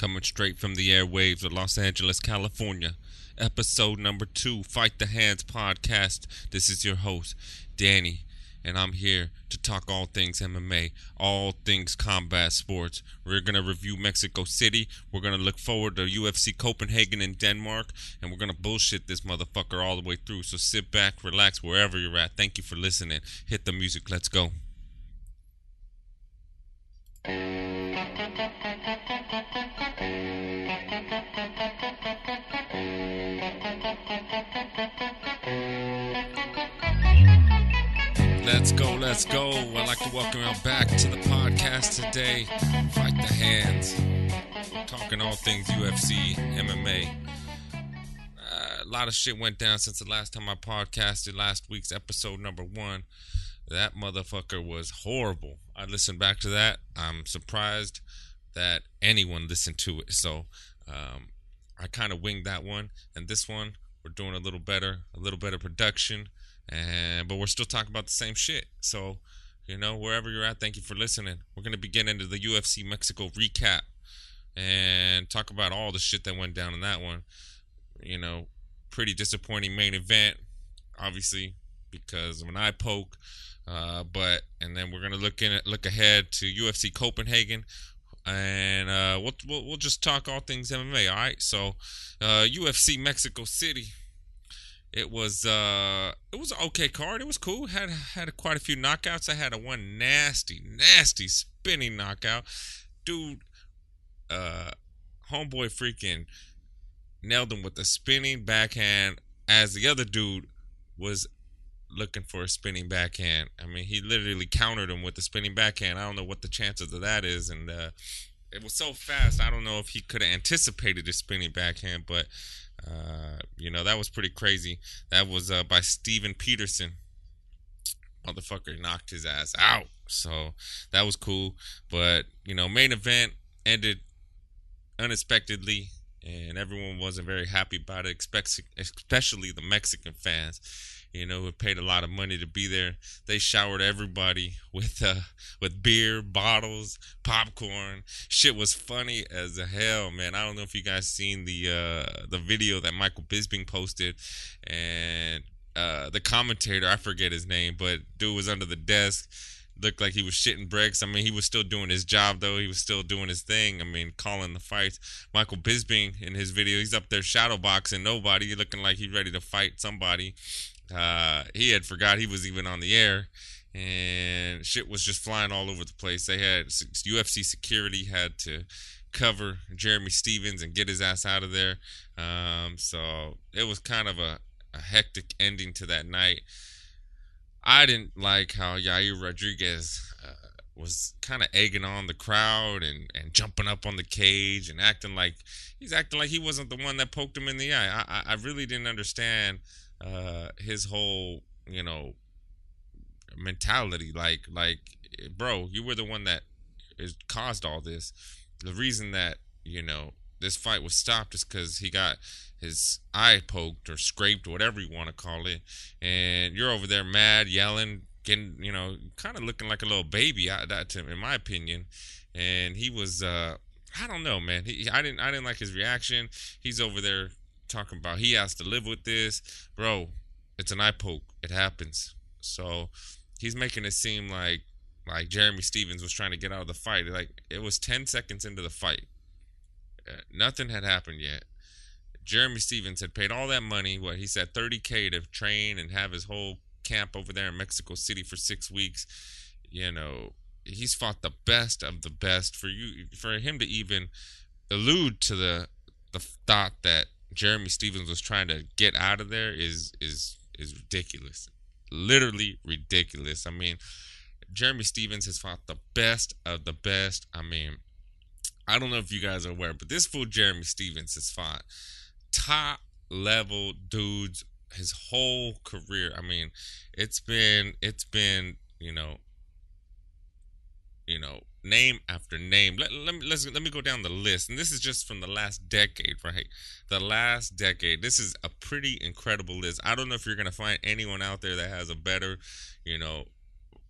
coming straight from the airwaves of Los Angeles, California. Episode number two, Fight the Hands podcast. This is your host, Danny, and I'm here to talk all things MMA, all things combat sports. We're going to review Mexico City. We're going to look forward to UFC Copenhagen in Denmark, and we're going to bullshit this motherfucker all the way through. So sit back, relax, wherever you're at. Thank you for listening. Hit the music. Let's go. Let's go, let's go. I'd like to welcome you back to the podcast today. Fight the hands. We're talking all things UFC, MMA. Uh, a lot of shit went down since the last time I podcasted, last week's episode number one. That motherfucker was horrible. I listened back to that. I'm surprised that anyone listened to it. So um, I kind of winged that one. And this one, we're doing a little better, a little better production. But we're still talking about the same shit. So, you know, wherever you're at, thank you for listening. We're gonna begin into the UFC Mexico recap and talk about all the shit that went down in that one. You know, pretty disappointing main event, obviously because of an eye poke. Uh, but and then we're gonna look in look ahead to UFC Copenhagen, and uh, we'll, we'll we'll just talk all things MMA. All right, so uh, UFC Mexico City. It was uh it was an okay card. It was cool. Had had quite a few knockouts. I had a one nasty, nasty spinning knockout. Dude, uh homeboy freaking nailed him with a spinning backhand as the other dude was looking for a spinning backhand. I mean, he literally countered him with a spinning backhand. I don't know what the chances of that is and uh it was so fast. I don't know if he could have anticipated a spinning backhand, but uh, you know, that was pretty crazy. That was uh, by Steven Peterson. Motherfucker knocked his ass out. So that was cool. But, you know, main event ended unexpectedly, and everyone wasn't very happy about it, especially the Mexican fans you know, who paid a lot of money to be there. They showered everybody with uh with beer, bottles, popcorn. Shit was funny as hell, man. I don't know if you guys seen the uh the video that Michael Bisping posted and uh the commentator, I forget his name, but dude was under the desk looked like he was shitting bricks. I mean, he was still doing his job though. He was still doing his thing. I mean, calling the fights. Michael Bisping in his video, he's up there shadow boxing nobody, looking like he's ready to fight somebody. Uh, he had forgot he was even on the air, and shit was just flying all over the place. They had UFC security had to cover Jeremy Stephens and get his ass out of there. Um, so it was kind of a, a hectic ending to that night. I didn't like how Yair Rodriguez uh, was kind of egging on the crowd and, and jumping up on the cage and acting like he's acting like he wasn't the one that poked him in the eye. I, I really didn't understand uh, his whole you know mentality. Like like bro, you were the one that caused all this. The reason that you know this fight was stopped is because he got his eye poked or scraped, whatever you want to call it, and you're over there mad, yelling, getting, you know, kind of looking like a little baby. I, that, in my opinion, and he was, uh, I don't know, man. He, I didn't, I didn't like his reaction. He's over there talking about he has to live with this, bro. It's an eye poke. It happens. So he's making it seem like like Jeremy Stephens was trying to get out of the fight. Like it was 10 seconds into the fight. Uh, nothing had happened yet. Jeremy Stephens had paid all that money, what he said 30k to train and have his whole camp over there in Mexico City for 6 weeks. You know, he's fought the best of the best for you for him to even allude to the the thought that Jeremy Stephens was trying to get out of there is is is ridiculous. Literally ridiculous. I mean, Jeremy Stephens has fought the best of the best. I mean, I don't know if you guys are aware, but this fool Jeremy Stephens has fought top level dudes his whole career. I mean, it's been it's been, you know, you know, name after name. Let, let me let's let me go down the list. And this is just from the last decade, right? The last decade. This is a pretty incredible list. I don't know if you're gonna find anyone out there that has a better, you know,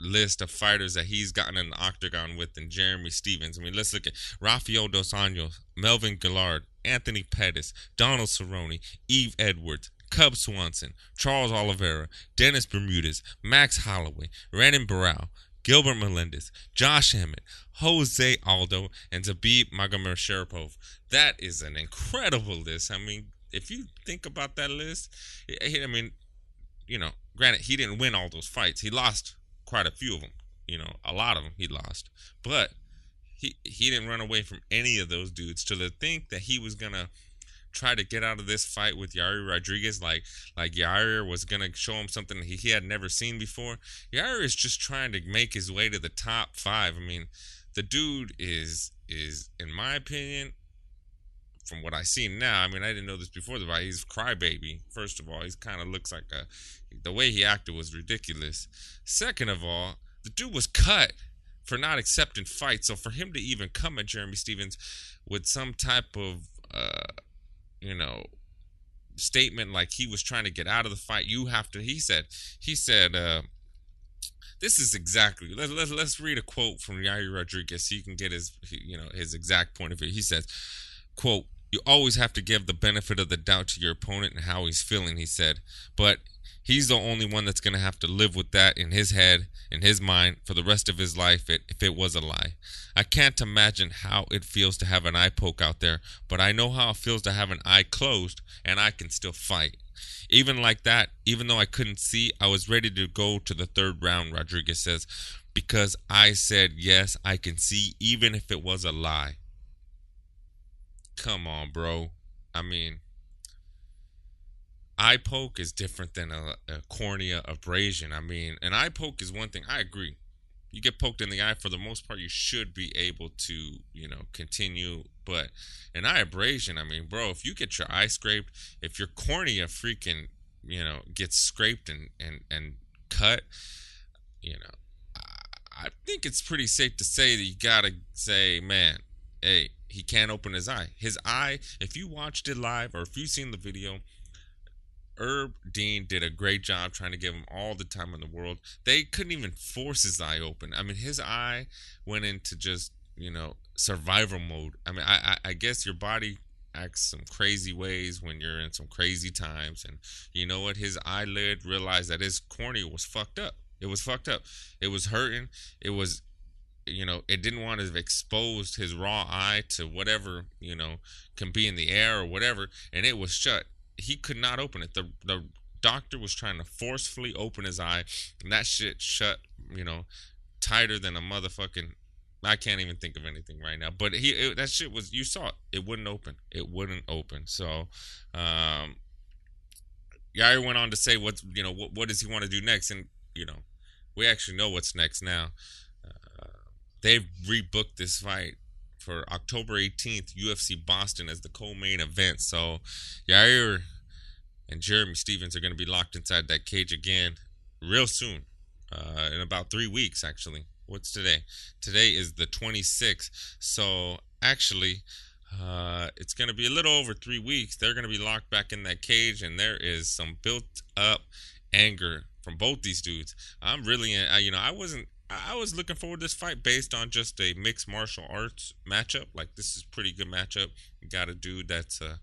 list of fighters that he's gotten in the octagon with than Jeremy Stephens. I mean, let's look at Rafael Dos Anjos, Melvin Guillard, Anthony Pettis, Donald Cerrone, Yves Edwards, Cub Swanson, Charles Oliveira, Dennis Bermudez, Max Holloway, Renan Barão, Gilbert Melendez, Josh Emmett, Jose Aldo, and Zabit Magomedsharipov. That is an incredible list. I mean, if you think about that list, I mean, you know, granted, he didn't win all those fights. He lost quite a few of them. You know, a lot of them he lost. But he he didn't run away from any of those dudes. To think that he was gonna try to get out of this fight with Yair Rodriguez, like like Yair was gonna show him something he, he had never seen before. Yair is just trying to make his way to the top five. I mean, the dude is is in my opinion from what I see now, I mean, I didn't know this before the fight. He's crybaby. First of all, he kind of looks like a. The way he acted was ridiculous. Second of all, the dude was cut for not accepting fights. So for him to even come at Jeremy Stephens with some type of, uh, you know, statement like he was trying to get out of the fight, you have to. He said. He said. Uh, this is exactly let, let, let's read a quote from Yair Rodriguez so you can get his you know his exact point of view. He says, quote, you always have to give the benefit of the doubt to your opponent and how he's feeling, he said. But he's the only one that's going to have to live with that in his head, in his mind, for the rest of his life if it was a lie. I can't imagine how it feels to have an eye poke out there, but I know how it feels to have an eye closed and I can still fight. Even like that, even though I couldn't see, I was ready to go to the third round, Rodriguez says, because I said, yes, I can see, even if it was a lie. Come on, bro. I mean, eye poke is different than a, a, cornea abrasion. I mean, an eye poke is one thing. I agree. You get poked in the eye for the most part, you should be able to, you know, continue. But an eye abrasion, I mean, bro, if you get your eye scraped, if your cornea freaking, you know, gets scraped and and and cut, you know, I, I think it's pretty safe to say that you gotta say, man, hey, he can't open his eye. His eye, if you watched it live or if you've seen the video, Herb Dean did a great job trying to give him all the time in the world. They couldn't even force his eye open. I mean, his eye went into just, you know, survival mode. I mean, I, I, I guess your body acts some crazy ways when you're in some crazy times. And you know what? His eyelid realized that his cornea was fucked up. It was fucked up. It was hurting. It was you know, it didn't want to have exposed his raw eye to whatever, you know, can be in the air or whatever, and it was shut. He could not open it. The the doctor was trying to forcefully open his eye, and that shit shut, you know, tighter than a motherfucking I can't even think of anything right now. But he it, that shit was you saw it. It wouldn't open. It wouldn't open. So um Yair went on to say what you know what what does he want to do next and you know we actually know what's next now they've rebooked this fight for October 18th, UFC Boston as the co-main event. So Yair and Jeremy Stephens are going to be locked inside that cage again real soon, uh, in about three weeks actually. What's today? Today is the 26th. So actually, uh, it's going to be a little over three weeks. They're going to be locked back in that cage, and there is some built up anger from both these dudes. I'm really, you know, I wasn't I was looking forward to this fight based on just a mixed martial arts matchup. Like this is pretty good matchup. You got a dude that's uh,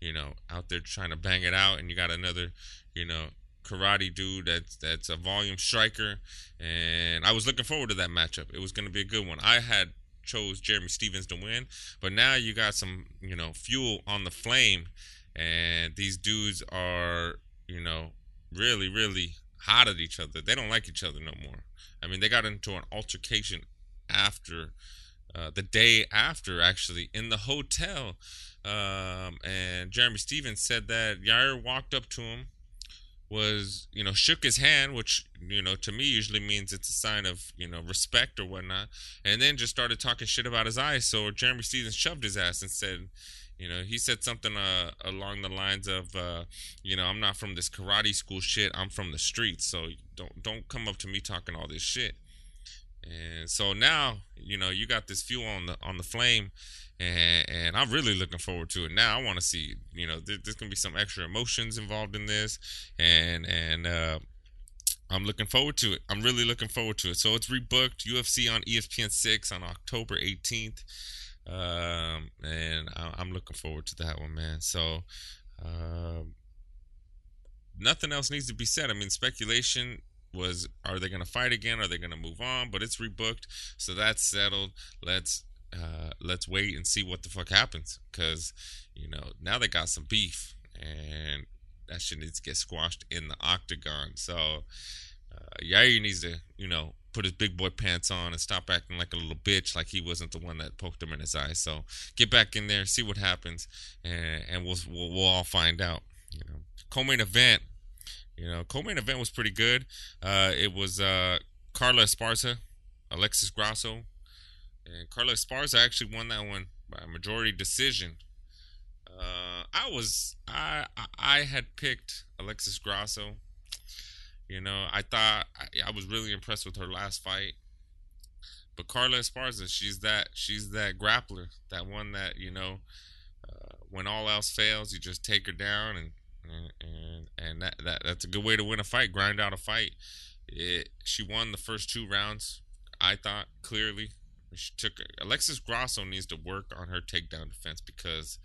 you know, out there trying to bang it out, and you got another, you know, karate dude that's that's a volume striker. And I was looking forward to that matchup. It was going to be a good one. I had chose Jeremy Stephens to win, but now you got some, you know, fuel on the flame, and these dudes are, you know, really, really hot at each other. They don't like each other no more. I mean, they got into an altercation after uh, the day after, actually, in the hotel. Um, and Jeremy Stephens said that Yair walked up to him, was, you know, shook his hand, which, you know, to me usually means it's a sign of, you know, respect or whatnot, and then just started talking shit about his eyes. So Jeremy Stephens shoved his ass and said, you know, he said something uh, along the lines of, uh, you know, I'm not from this karate school shit. I'm from the streets. So don't don't come up to me talking all this shit. And so now, you know, you got this fuel on the on the flame, and and I'm really looking forward to it. Now I want to see, you know, there, there's gonna be some extra emotions involved in this, and and uh, I'm looking forward to it. I'm really looking forward to it. So it's rebooked UFC on ESPN six on October 18th, um, and I, am looking forward to that one, man. So. Um, nothing else needs to be said. I mean, speculation was are they going to fight again? Are they going to move on? But it's rebooked, so that's settled. Let's uh, let's wait and see what the fuck happens because you know now they got some beef and that shit needs to get squashed in the octagon. So uh, Yair needs to you know put his big boy pants on and stop acting like a little bitch, like he wasn't the one that poked him in his eye. So get back in there, see what happens, and, and we'll, we'll we'll all find out. You know, co-main event you know, co-main event was pretty good. Uh, it was uh, Carla Esparza, Alexis Grasso, and Carla Esparza actually won that one by majority decision. Uh, I was I I had picked Alexis Grasso. You know, I thought I, I was really impressed with her last fight. But Carla Esparza, she's that she's that grappler, that one that you know, uh, when all else fails, you just take her down and and and that, that that's a good way to win a fight. Grind out a fight. It, she won the first two rounds. I thought clearly. She took Alexis Grasso needs to work on her takedown defense because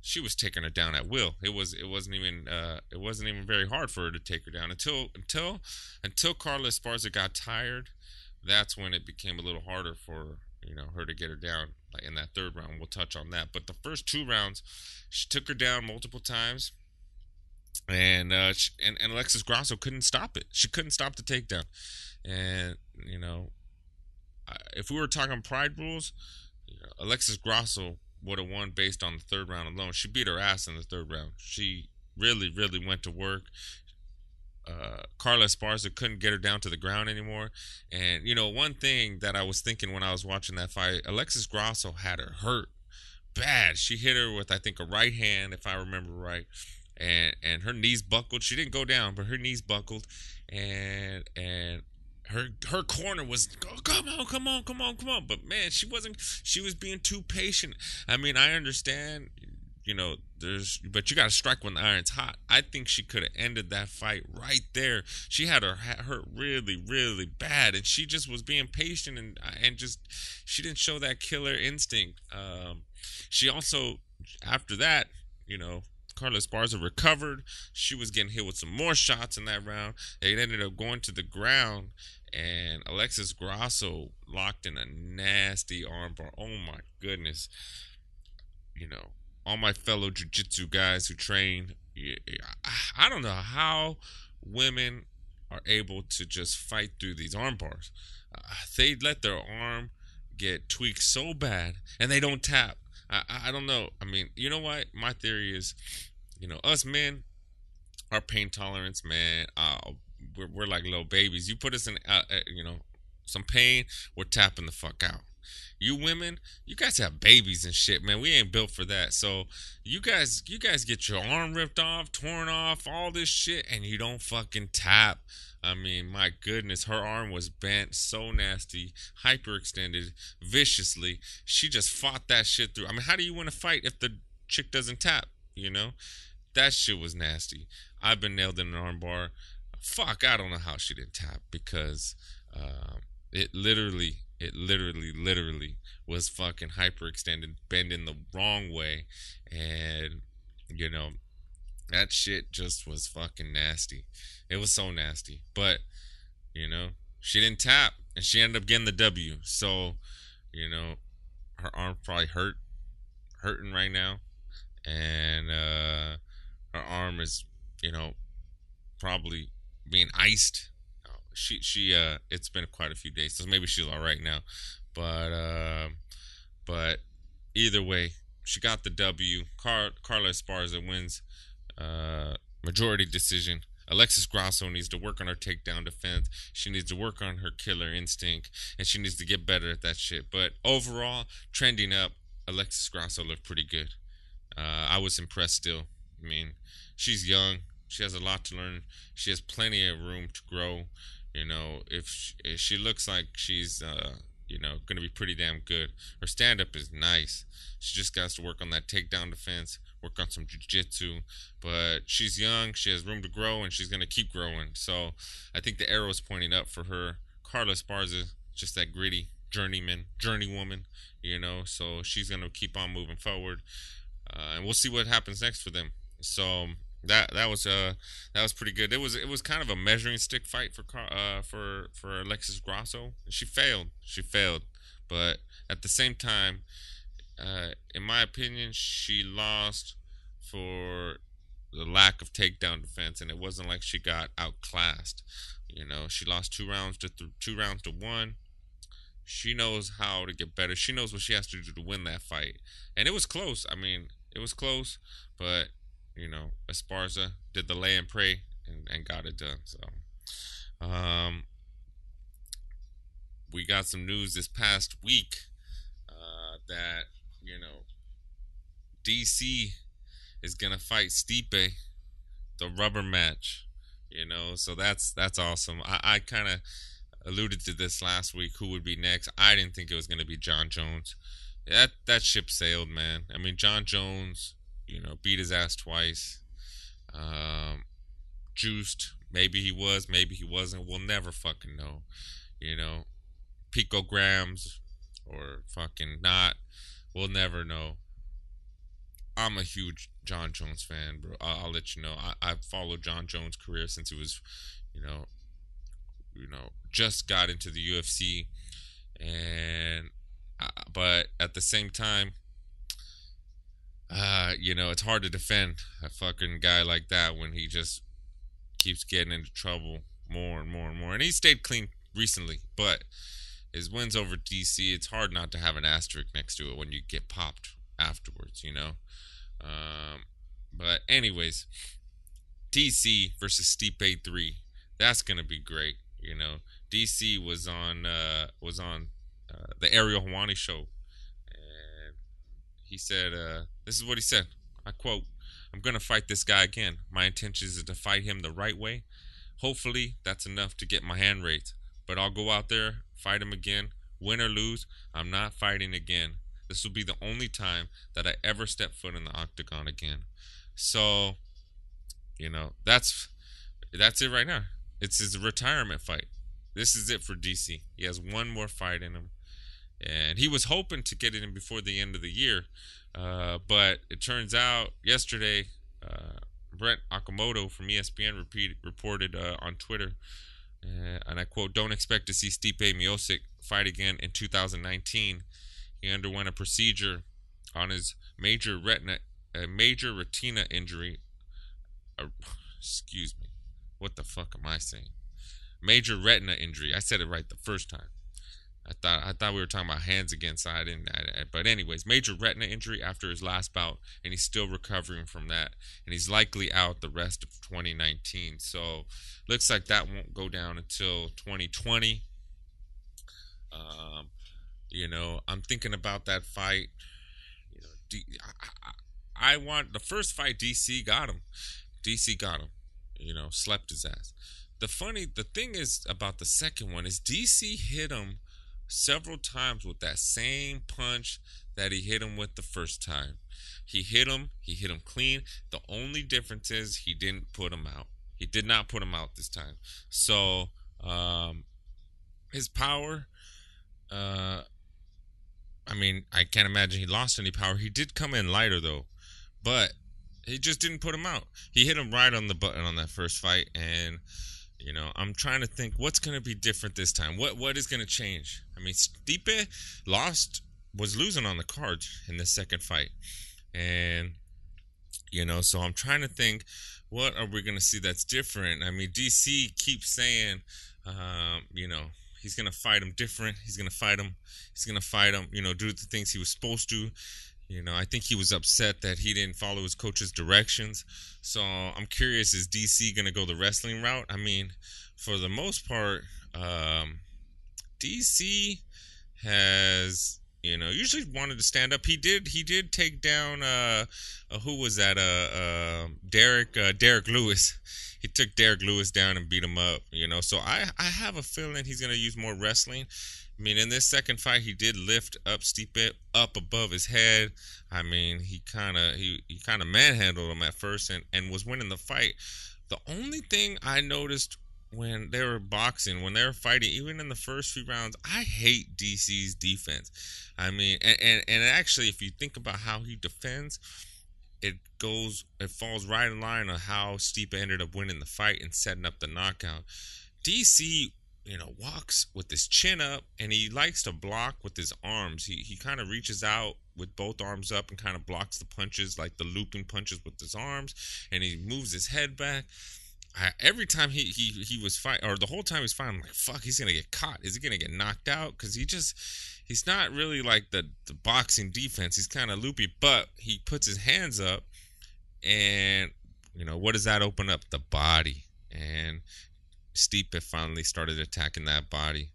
she was taking her down at will. It was it wasn't even uh, it wasn't even very hard for her to take her down until until until Carla Esparza got tired. That's when it became a little harder for you know her to get her down like in that third round. We'll touch on that. But the first two rounds, she took her down multiple times and uh, she, and and Alexis Grasso couldn't stop it. She couldn't stop the takedown, and you know, if we were talking pride rules, Alexis Grasso would have won based on the third round alone. She beat her ass in the third round. She really, really went to work. Uh, Carla Esparza couldn't get her down to the ground anymore. And you know, one thing that I was thinking when I was watching that fight, Alexis Grasso had her hurt bad. She hit her with I think a right hand, if I remember right and and her knees buckled. She didn't go down, but her knees buckled, and and her her corner was oh, come on, come on, come on, come on. But man, she wasn't. She was being too patient. I mean, I understand. You know, there's, but you got to strike when the iron's hot. I think she could have ended that fight right there. She had her hurt really, really bad, and she just was being patient and and just she didn't show that killer instinct. Um, she also after that, you know, Carla Esparza recovered. She was getting hit with some more shots in that round. It ended up going to the ground, and Alexis Grasso locked in a nasty armbar. Oh my goodness! You know, all my fellow jiu-jitsu guys who train, I don't know how women are able to just fight through these arm bars. Uh, they let their arm get tweaked so bad, and they don't tap. I, I don't know. I mean, you know what? My theory is, you know, us men, our pain tolerance, man, uh, we're, we're like little babies. You put us in, uh, uh, you know, some pain, we're tapping the fuck out. You women, you guys have babies and shit, man. We ain't built for that. So you guys, you guys get your arm ripped off, torn off, all this shit, and you don't fucking tap. I mean, my goodness, her arm was bent so nasty, hyperextended, viciously. She just fought that shit through. I mean, how do you want to fight if the chick doesn't tap? You know, that shit was nasty. I've been nailed in an armbar. Fuck, I don't know how she didn't tap because uh, it literally, it literally, literally was fucking hyperextended, bending the wrong way, and you know, that shit just was fucking nasty. It was so nasty. But, you know, she didn't tap and she ended up getting the W. So, you know, her arm probably hurt hurting right now. And uh her arm is, you know, probably being iced. She she uh it's been quite a few days, so maybe she's all right now. But uh, but either way, she got the W. Car- Carla Esparza wins uh, majority decision. Alexis Grasso needs to work on her takedown defense. She needs to work on her killer instinct, and she needs to get better at that shit. But overall, trending up, Alexis Grasso looked pretty good. Uh, I was impressed still. I mean, she's young. She has a lot to learn. She has plenty of room to grow. You know, if she, if she looks like she's uh, you know, going to be pretty damn good. Her stand up is nice. She just got to work on that takedown defense, work on some jiu-jitsu. But she's young, she has room to grow, and she's going to keep growing. So I think the arrow is pointing up for her. Carla Esparza, just that gritty journeyman, journeywoman, you know. So she's going to keep on moving forward. Uh, and we'll see what happens next for them. So that that was uh that was pretty good. It was it was kind of a measuring stick fight for uh for for Alexis Grasso. She failed. She failed, but at the same time, uh, in my opinion, she lost for the lack of takedown defense, and it wasn't like she got outclassed. You know, she lost two rounds to th- two rounds to one. She knows how to get better. She knows what she has to do to win that fight, and it was close. I mean, it was close, but you know, Esparza did the lay and pray and, and got it done. So, um, we got some news this past week uh, that you know DC is gonna fight Stipe, the rubber match. You know, so that's that's awesome. I, I kind of alluded to this last week. Who would be next? I didn't think it was gonna be Jon Jones. That that ship sailed, man. I mean, Jon Jones you know, beat his ass twice. Um, juiced. Maybe he was, maybe he wasn't. We'll never fucking know. You know, picograms or fucking not. We'll never know. I'm a huge Jon Jones fan, bro. I'll, I'll let you know. I, I've followed Jon Jones' career since he was, you know, you know, just got into the UFC, and uh, but at the same time, uh, you know, it's hard to defend a fucking guy like that when he just keeps getting into trouble more and more and more. And he stayed clean recently, but his wins over DC, it's hard not to have an asterisk next to it when you get popped afterwards, you know. Um, but anyways, DC versus Stipe three, that's gonna be great. You know, DC was on uh, was on uh, the Ariel Helwani show and he said, uh, this is what he said. I quote, I'm going to fight this guy again. My intention is to fight him the right way. Hopefully, that's enough to get my hand raised. But I'll go out there, fight him again. Win or lose, I'm not fighting again. This will be the only time that I ever step foot in the octagon again. So, you know, that's that's it right now. It's his retirement fight. This is it for DC. He has one more fight in him and he was hoping to get it in before the end of the year. Uh, but it turns out yesterday, uh, Brett Okamoto from ESPN repeat, reported uh, on Twitter, uh, and I quote: "Don't expect to see Stipe Miocic fight again in 2019. He underwent a procedure on his major retina, a major retina injury. Uh, excuse me, what the fuck am I saying? Major retina injury. I said it right the first time." I thought I thought we were talking about hands again, so I didn't. I, I, but anyways, major retina injury after his last bout, and he's still recovering from that, and he's likely out the rest of 2019. So looks like that won't go down until 2020. Um, you know, I'm thinking about that fight. You know, D, I, I, I want the first fight. DC got him. DC got him. You know, slept his ass. The funny, the thing is about the second one is DC hit him several times with that same punch that he hit him with the first time. He hit him, he hit him clean. The only difference is he didn't put him out. He did not put him out this time. So, um, his power, uh, I mean, I can't imagine he lost any power. He did come in lighter though, but he just didn't put him out. He hit him right on the button on that first fight, and you know, I'm trying to think what's going to be different this time. What what is going to change? I mean, Stipe lost was losing on the cards in the second fight, and you know, so I'm trying to think what are we going to see that's different. I mean, DC keeps saying, um, you know, he's going to fight him different. He's going to fight him. He's going to fight him. You know, do the things he was supposed to. You know, I think he was upset that he didn't follow his coach's directions. So I'm curious, is DC going to go the wrestling route? I mean, for the most part, um, DC has you know usually wanted to stand up. He did. He did take down. Uh, uh who was that? Uh, uh Derek. Uh, Derrick Lewis. He took Derrick Lewis down and beat him up. You know, so I I have a feeling he's going to use more wrestling I mean, in this second fight, he did lift up Stipe up above his head. I mean, he kind of he, he kind of manhandled him at first and, and was winning the fight. The only thing I noticed when they were boxing, when they were fighting, even in the first few rounds, I hate DC's defense. I mean, and, and, and actually, if you think about how he defends, it goes, it falls right in line on how Stipe ended up winning the fight and setting up the knockout. DC, you know, walks with his chin up and he likes to block with his arms. He, he kind of reaches out with both arms up and kind of blocks the punches, like the looping punches with his arms, and he moves his head back. I, every time he he he was fight or the whole time he's fighting, I'm like, fuck, he's gonna get caught. Is he gonna get knocked out? Because he just he's not really like the the boxing defense. He's kind of loopy, but he puts his hands up, and you know what does that open up? The body, and Stipe finally started attacking that body.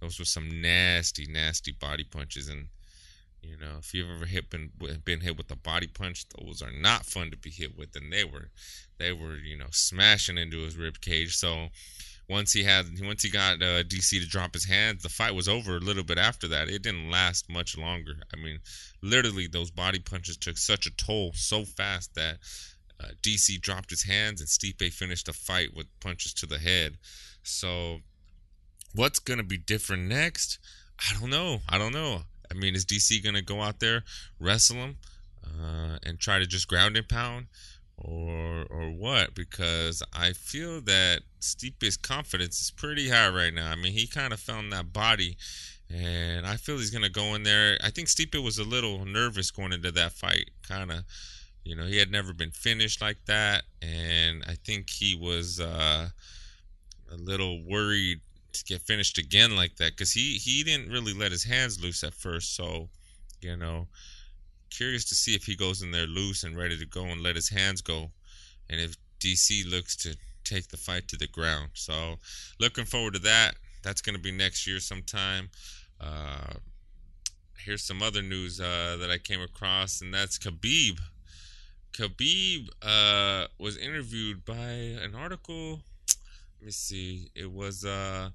Those were some nasty, nasty body punches, and you know, if you've ever hit been been hit with a body punch, those are not fun to be hit with, and they were, they were, you know, smashing into his rib cage. So once he had, once he got uh, DC to drop his hands, the fight was over a little bit after that. It didn't last much longer. I mean, literally, those body punches took such a toll so fast that uh, DC dropped his hands, and Stipe finished the fight with punches to the head. So, what's gonna be different next? I don't know. I don't know. I mean, is DC going to go out there, wrestle him, uh, and try to just ground and pound, or or what? Because I feel that Stipe's confidence is pretty high right now. I mean, he kind of found that body, and I feel he's going to go in there. I think Stipe was a little nervous going into that fight, kind of. You know, he had never been finished like that, and I think he was uh, a little worried to get finished again like that because he he didn't really let his hands loose at first. So, you know, curious to see if he goes in there loose and ready to go and let his hands go, and if DC looks to take the fight to the ground. So, looking forward to that. That's going to be next year sometime. Uh, here's some other news uh, that I came across, and that's Khabib. Khabib uh, was interviewed by an article let me see. It was uh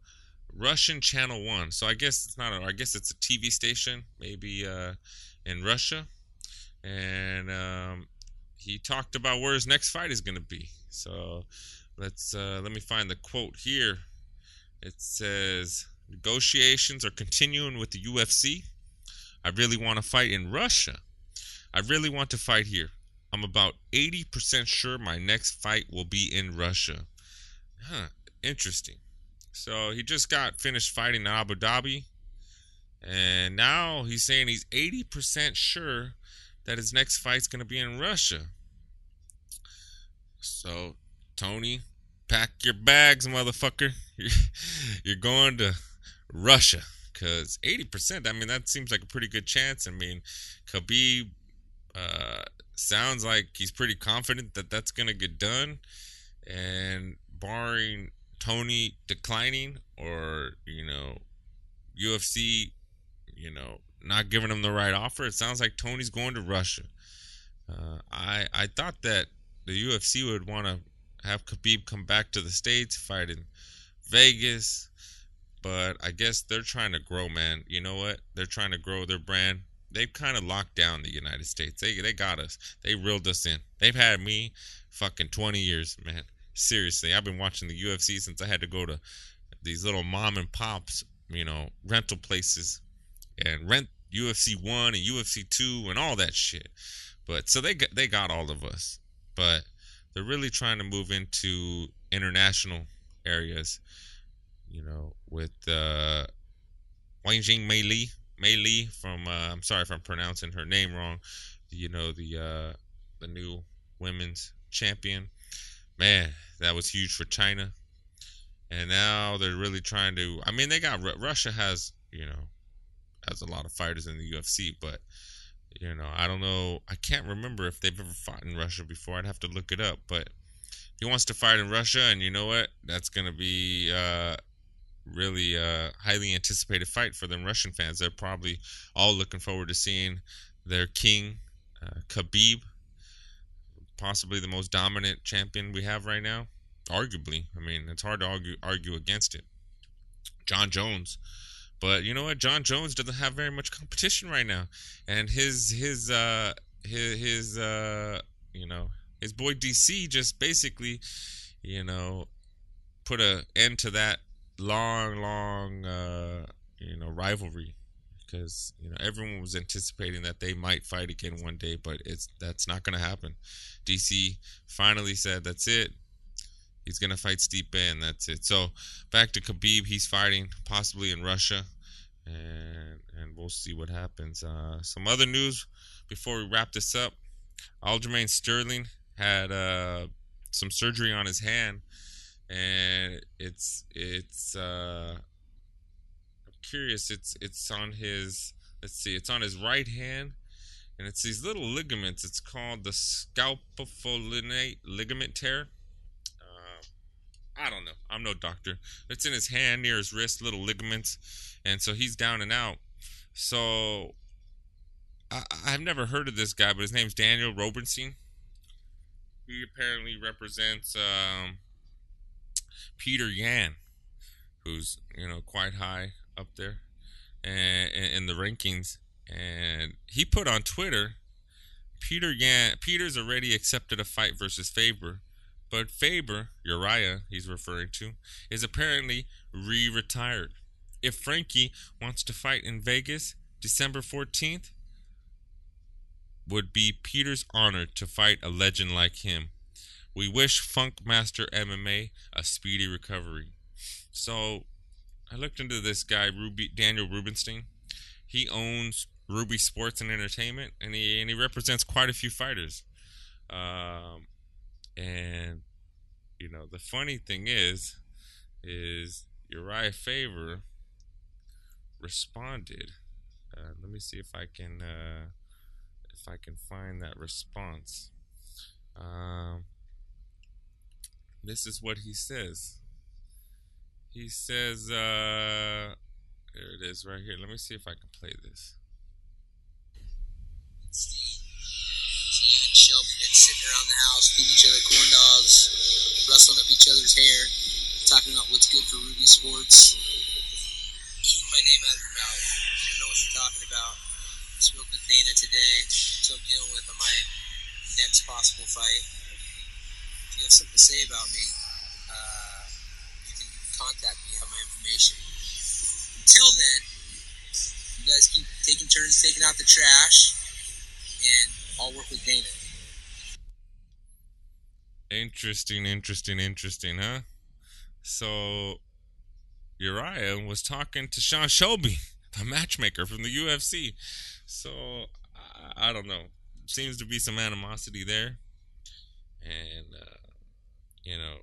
Russian Channel One. So I guess it's not. A, I guess it's a TV station, maybe uh, in Russia, and um, he talked about where his next fight is going to be. So let's uh, let me find the quote here. It says negotiations are continuing with the UFC. I really want to fight in Russia. I really want to fight here. I'm about 80% sure my next fight will be in Russia. Huh, interesting. So he just got finished fighting in Abu Dhabi. And now he's saying he's 80% sure that his next fight's going to be in Russia. So, Tony, pack your bags, motherfucker. You're going to Russia. Because 80%, I mean, that seems like a pretty good chance. I mean, Khabib uh, sounds like he's pretty confident that that's going to get done. And barring Tony declining or you know UFC, you know, not giving him the right offer, it sounds like Tony's going to Russia. Uh, I I thought that the UFC would want to have Khabib come back to the states, fight in Vegas, but I guess they're trying to grow, man. You know what? They're trying to grow their brand. They've kind of locked down the United States. They they got us. They reeled us in. They've had me fucking 20 years, man seriously, I've been watching the UFC since I had to go to these little mom and pops, you know, rental places and rent UFC 1 and UFC 2 and all that shit. But so they got, they got all of us. But they're really trying to move into international areas, you know, with uh Wanjing Mei Li, Mei Lee from uh, I'm sorry if I'm pronouncing her name wrong. You know, the uh the new women's champion man, that was huge for China. And now they're really trying to. I mean, they got Russia has you know has a lot of fighters in the UFC, but you know I don't know. I can't remember if they've ever fought in Russia before. I'd have to look it up. But he wants to fight in Russia, and you know what? That's gonna be uh, really a highly anticipated fight for them Russian fans. They're probably all looking forward to seeing their king, uh, Khabib, possibly the most dominant champion we have right now. Arguably, I mean, it's hard to argue argue against it. Jon Jones But you know what? Jon Jones doesn't have very much competition right now, and his his uh his his uh you know his boy DC just basically you know put a end to that long long uh you know rivalry because you know everyone was anticipating that they might fight again one day, but it's that's not going to happen. DC finally said that's it. He's going to fight Stipe, and that's it. So back to Khabib, he's fighting possibly in Russia, and and we'll see what happens. Uh, some other news before we wrap this up: Aljamain Sterling had uh, some surgery on his hand, and it's it's. Uh, curious. It's it's on his let's see, it's on his right hand, and it's these little ligaments. It's called the scapholunate ligament tear. Uh, I don't know. I'm no doctor. It's in his hand near his wrist, little ligaments, and so he's down and out. So I, I've never heard of this guy, but his name's Daniel Robertson. He apparently represents um, Petr Yan, who's you know quite high up there and in the rankings. And he put on Twitter, Peter Yan Peter's already accepted a fight versus Faber, but Faber, Uriah, he's referring to, is apparently re-retired. If Frankie wants to fight in Vegas December 14th, would be Peter's honor to fight a legend like him. We wish Funk Master MMA a speedy recovery. So I looked into this guy, Ruby Daniel Rubenstein. He owns Ruby Sports and Entertainment, and he and he represents quite a few fighters. Um, and you know the funny thing is, is Uriah Faber responded. Uh, let me see if I can uh, if I can find that response. Um, this is what he says. He says, uh, there it is right here. Let me see if I can play this. and Shelby been sitting around the house, feeding each other corn dogs, rustling up each other's hair, talking about what's good for Ruby Sports. Keep my name out of your mouth. You don't know what you're talking about. I spoke with Dana today, so I'm dealing with my next possible fight. You have something to say about me, uh, you can contact me, have my information. Until then, you guys keep taking turns taking out the trash, and I'll work with Dana. Interesting, interesting, interesting, huh? So Uriah was talking to Sean Shelby, the matchmaker from the UFC. So I, I don't know. Seems to be some animosity there, and uh, you know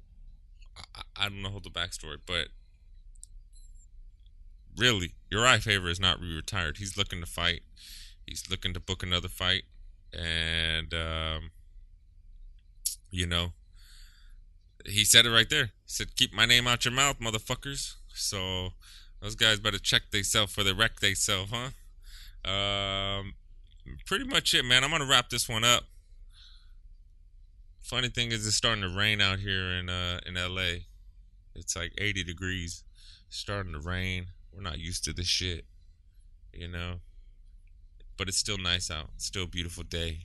I, I don't know the backstory, but really, Uriah Faber is not retired. He's looking to fight. He's looking to book another fight, and um, you know, he said it right there. He said, "Keep my name out your mouth, motherfuckers." So those guys better check theyself for they wreck theyself, huh? Um, pretty much it, man. I'm gonna wrap this one up. Funny thing is, it's starting to rain out here in uh in LA. It's like 80 degrees, it's starting to rain. We're not used to this shit, you know. But it's still nice out. It's still a beautiful day.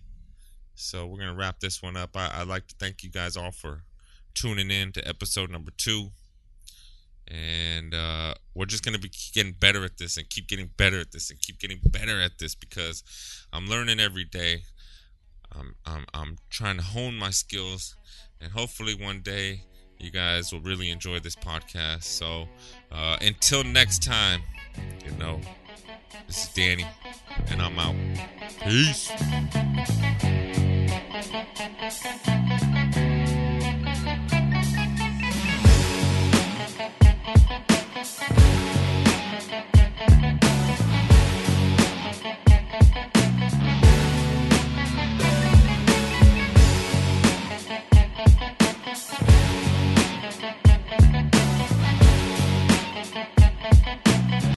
So we're gonna wrap this one up. I, would like to thank you guys all for tuning in to episode number two. And uh, we're just gonna be getting better at this and keep getting better at this and keep getting better at this because I'm learning every day. I'm, I'm, I'm trying to hone my skills, and hopefully one day you guys will really enjoy this podcast. So uh, until next time, you know, this is Danny, and I'm out. Peace.